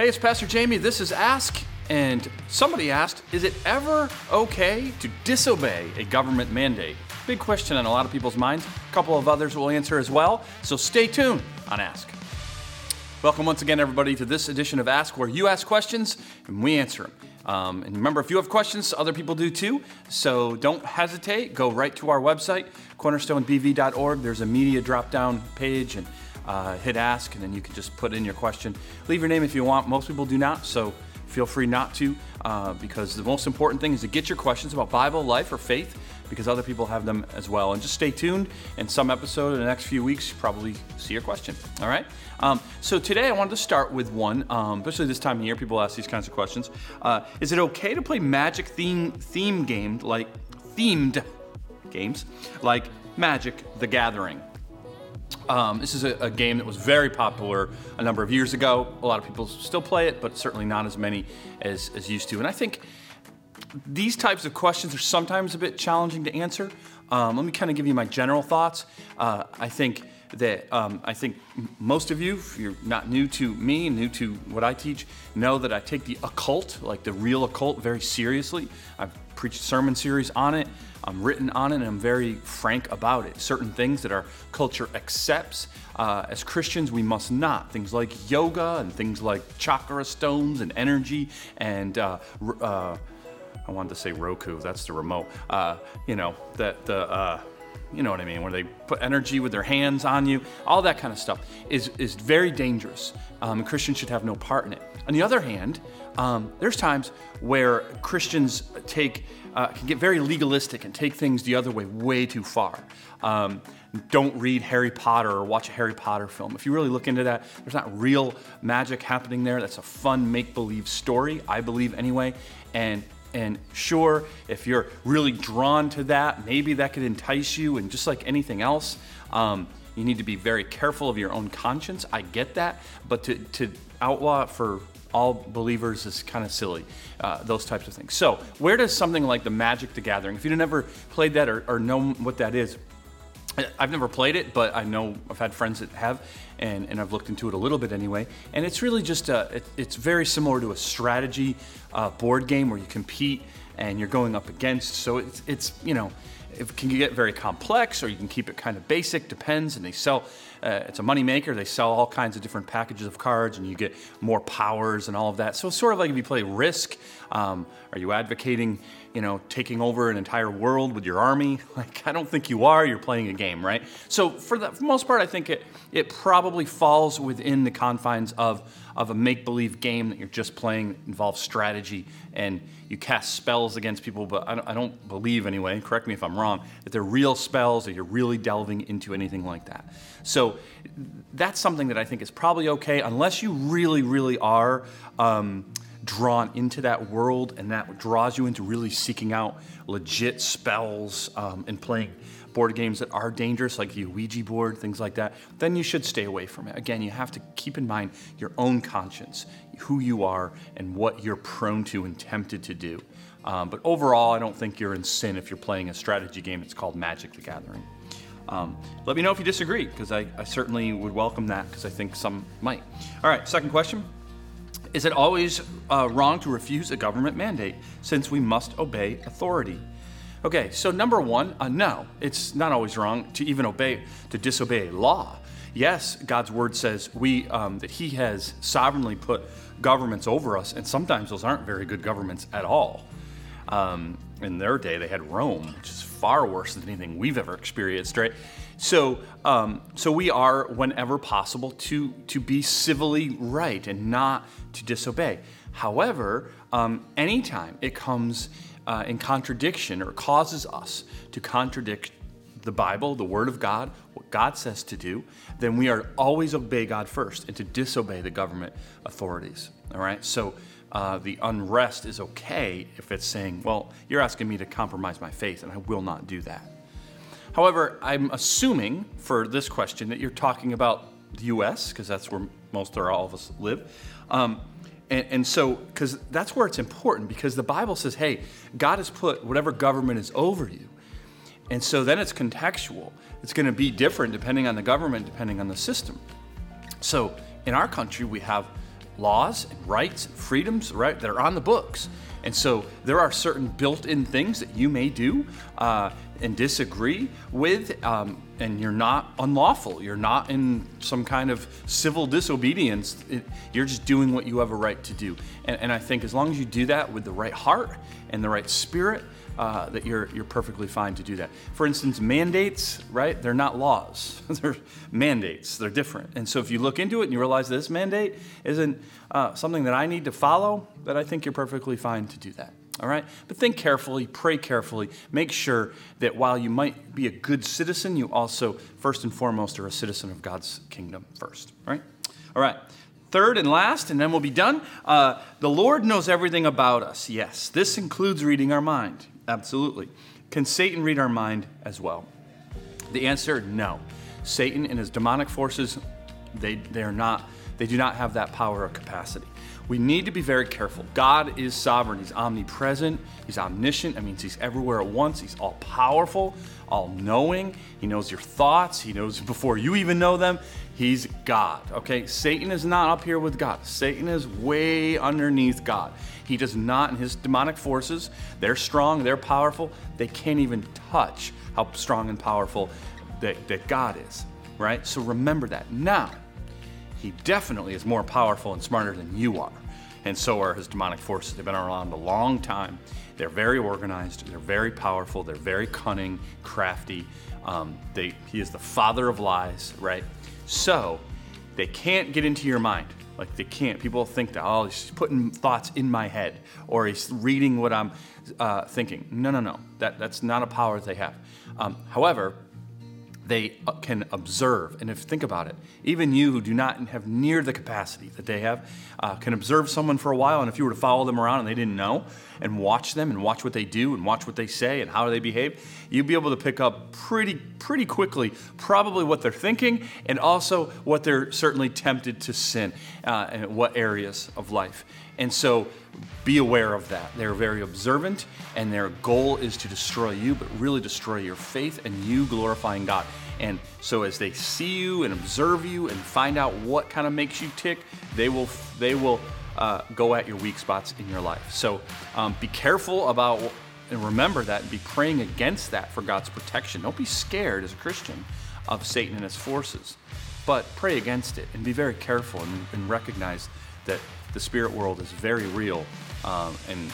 Hey, it's Pastor Jamie. This is Ask. And somebody asked, is it ever okay to disobey a government mandate? Big question on a lot of people's minds. A couple of others will answer as well. So stay tuned on Ask. Welcome once again, everybody, to this edition of Ask, where you ask questions and we answer them. Um, and remember, if you have questions, other people do too. So don't hesitate. Go right to our website, cornerstonebv.org. There's a media drop down page and uh, hit ask, and then you can just put in your question. Leave your name if you want. Most people do not, so feel free not to, uh, because the most important thing is to get your questions about Bible, life, or faith, because other people have them as well. And just stay tuned. In some episode in the next few weeks, you probably see your question. All right. Um, so today I wanted to start with one, um, especially this time of year, people ask these kinds of questions. Uh, is it okay to play Magic theme theme game like themed games like Magic: The Gathering? Um, this is a, a, game that was very popular a number of years ago. A lot of people still play it, but certainly not as many as, as used to. And I think these types of questions are sometimes a bit challenging to answer. Um, let me kind of give you my general thoughts. Uh, I think that um, I think most of you, if you're not new to me, new to what I teach, know that I take the occult, like the real occult, very seriously. I've preached sermon series on it. I'm written on it, and I'm very frank about it. Certain things that our culture accepts. Uh, as Christians, we must not. Things like yoga and things like chakra stones and energy and uh, uh, I wanted to say Roku. That's the remote. Uh, you know that the uh, you know what I mean, where they put energy with their hands on you, all that kind of stuff is, is very dangerous. Um, Christians should have no part in it. On the other hand, um, there's times where Christians take, uh, can get very legalistic and take things the other way way too far. Um, don't read Harry Potter or watch a Harry Potter film. If you really look into that, there's not real magic happening there. That's a fun make believe story, I believe anyway. And and sure, if you're really drawn to that, maybe that could entice you. And just like anything else, um, you need to be very careful of your own conscience. I get that. But to, to outlaw for all believers is kind of silly, uh, those types of things. So, where does something like the Magic the Gathering, if you've never played that or, or know what that is, I've never played it, but I know I've had friends that have, and, and I've looked into it a little bit anyway. And it's really just a, it, it's very similar to a strategy uh, board game where you compete and you're going up against. So it's, it's you know, it can get very complex or you can keep it kind of basic, depends. And they sell, uh, it's a money maker. They sell all kinds of different packages of cards and you get more powers and all of that. So it's sort of like if you play Risk, um, are you advocating, you know, taking over an entire world with your army? Like, I don't think you are. You're playing a game, right? So for the, for most part, I think it, it probably falls within the confines of, of a make believe game that you're just playing, involves strategy, and you cast spells against people. But I don't, I don't believe, anyway, correct me if I'm wrong, that they're real spells or you're really delving into anything like that. So that's something that I think is probably okay, unless you really, really are. Um, drawn into that world and that draws you into really seeking out legit spells um, and playing board games that are dangerous, like the Ouija board, things like that, then you should stay away from it. Again, you have to keep in mind your own conscience, who you are, and what you're prone to and tempted to do. Um, but overall, I don't think you're in sin if you're playing a strategy game. It's called Magic the Gathering. Um, let me know if you disagree, because I, I certainly would welcome that, because I think some might. All right, second question. Is it always uh, wrong to refuse a government mandate since we must obey authority? Okay, so number one, uh, no, it's not always wrong to even obey, to disobey law. Yes, God's word says we um, that He has sovereignly put governments over us, and sometimes those aren't very good governments at all. Um, in their day, they had Rome, which is far worse than anything we've ever experienced, right? So, um, so we are, whenever possible, to to be civilly right and not to disobey. However, um, anytime it comes uh, in contradiction or causes us to contradict the Bible, the Word of God, what God says to do, then we are always obey God first and to disobey the government authorities. All right, so. Uh, the unrest is okay if it's saying, well, you're asking me to compromise my faith, and I will not do that. However, I'm assuming for this question that you're talking about the US, because that's where most or all of us live. Um, and, and, so, because that's where it's important, because the Bible says, hey, God has put whatever government is over you. And so then it's contextual. It's going to be different depending on the government, depending on the system. So in our country, we have laws and rights and freedoms, right, that are on the books. And so there are certain built in things that you may do uh, and disagree with, um, and you're not unlawful. You're not in some kind of civil disobedience. It, you're just doing what you have a right to do. And, and I think as long as you do that with the right heart and the right spirit, uh, that you're, you're perfectly fine to do that. For instance, mandates, right? They're not laws, they're mandates, they're different. And so if you look into it and you realize this mandate isn't uh, something that I need to follow, then I think you're perfectly fine to do that. All right? But think carefully, pray carefully. Make sure that while you might be a good citizen, you also, first and foremost, are a citizen of God's kingdom first. Right? All right. Third and last, and then we'll be done. Uh, the Lord knows everything about us. Yes, this includes reading our mind. Absolutely. Can Satan read our mind as well? The answer no. Satan and his demonic forces, they, they are not, they do not have that power or capacity. We need to be very careful. God is sovereign. He's omnipresent. He's omniscient. That means he's everywhere at once. He's all powerful, all knowing. He knows your thoughts. He knows before you even know them. He's God. Okay? Satan is not up here with God. Satan is way underneath God. He does not, and his demonic forces, they're strong, they're powerful. They can't even touch how strong and powerful that, that God is, right? So remember that. Now, he definitely is more powerful and smarter than you are. And so are his demonic forces. They've been around a long time. They're very organized, they're very powerful, they're very cunning, crafty. Um, they, he is the father of lies, right? So they can't get into your mind. Like they can't. People think that, oh, he's putting thoughts in my head or he's reading what I'm uh, thinking. No, no, no. That, that's not a power they have. Um, however, they uh, can observe. And if think about it, even you who do not have near the capacity that they have uh, can observe someone for a while. And if you were to follow them around and they didn't know, and watch them and watch what they do and watch what they say and how they behave, you'd be able to pick up pretty pretty quickly probably what they're thinking and also what they're certainly tempted to sin uh, and what areas of life. And so be aware of that. They're very observant, and their goal is to destroy you, but really destroy your faith and you glorifying God. And so as they see you and observe you and find out what kind of makes you tick, they will they will uh, go at your weak spots in your life. So um, be careful about and remember that and be praying against that for God's protection. Don't be scared as a Christian of Satan and his forces, but pray against it and be very careful and, and recognize that the spirit world is very real um, and,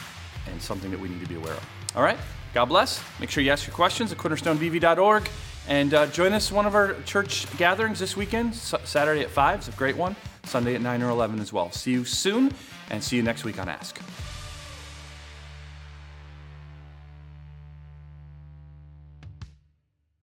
and something that we need to be aware of. All right? God bless. Make sure you ask your questions at cornerstonebv.org and uh, join us one of our church gatherings this weekend, Saturday at 5. It's a great one. Sunday at 9 or 11 as well. See you soon and see you next week on Ask.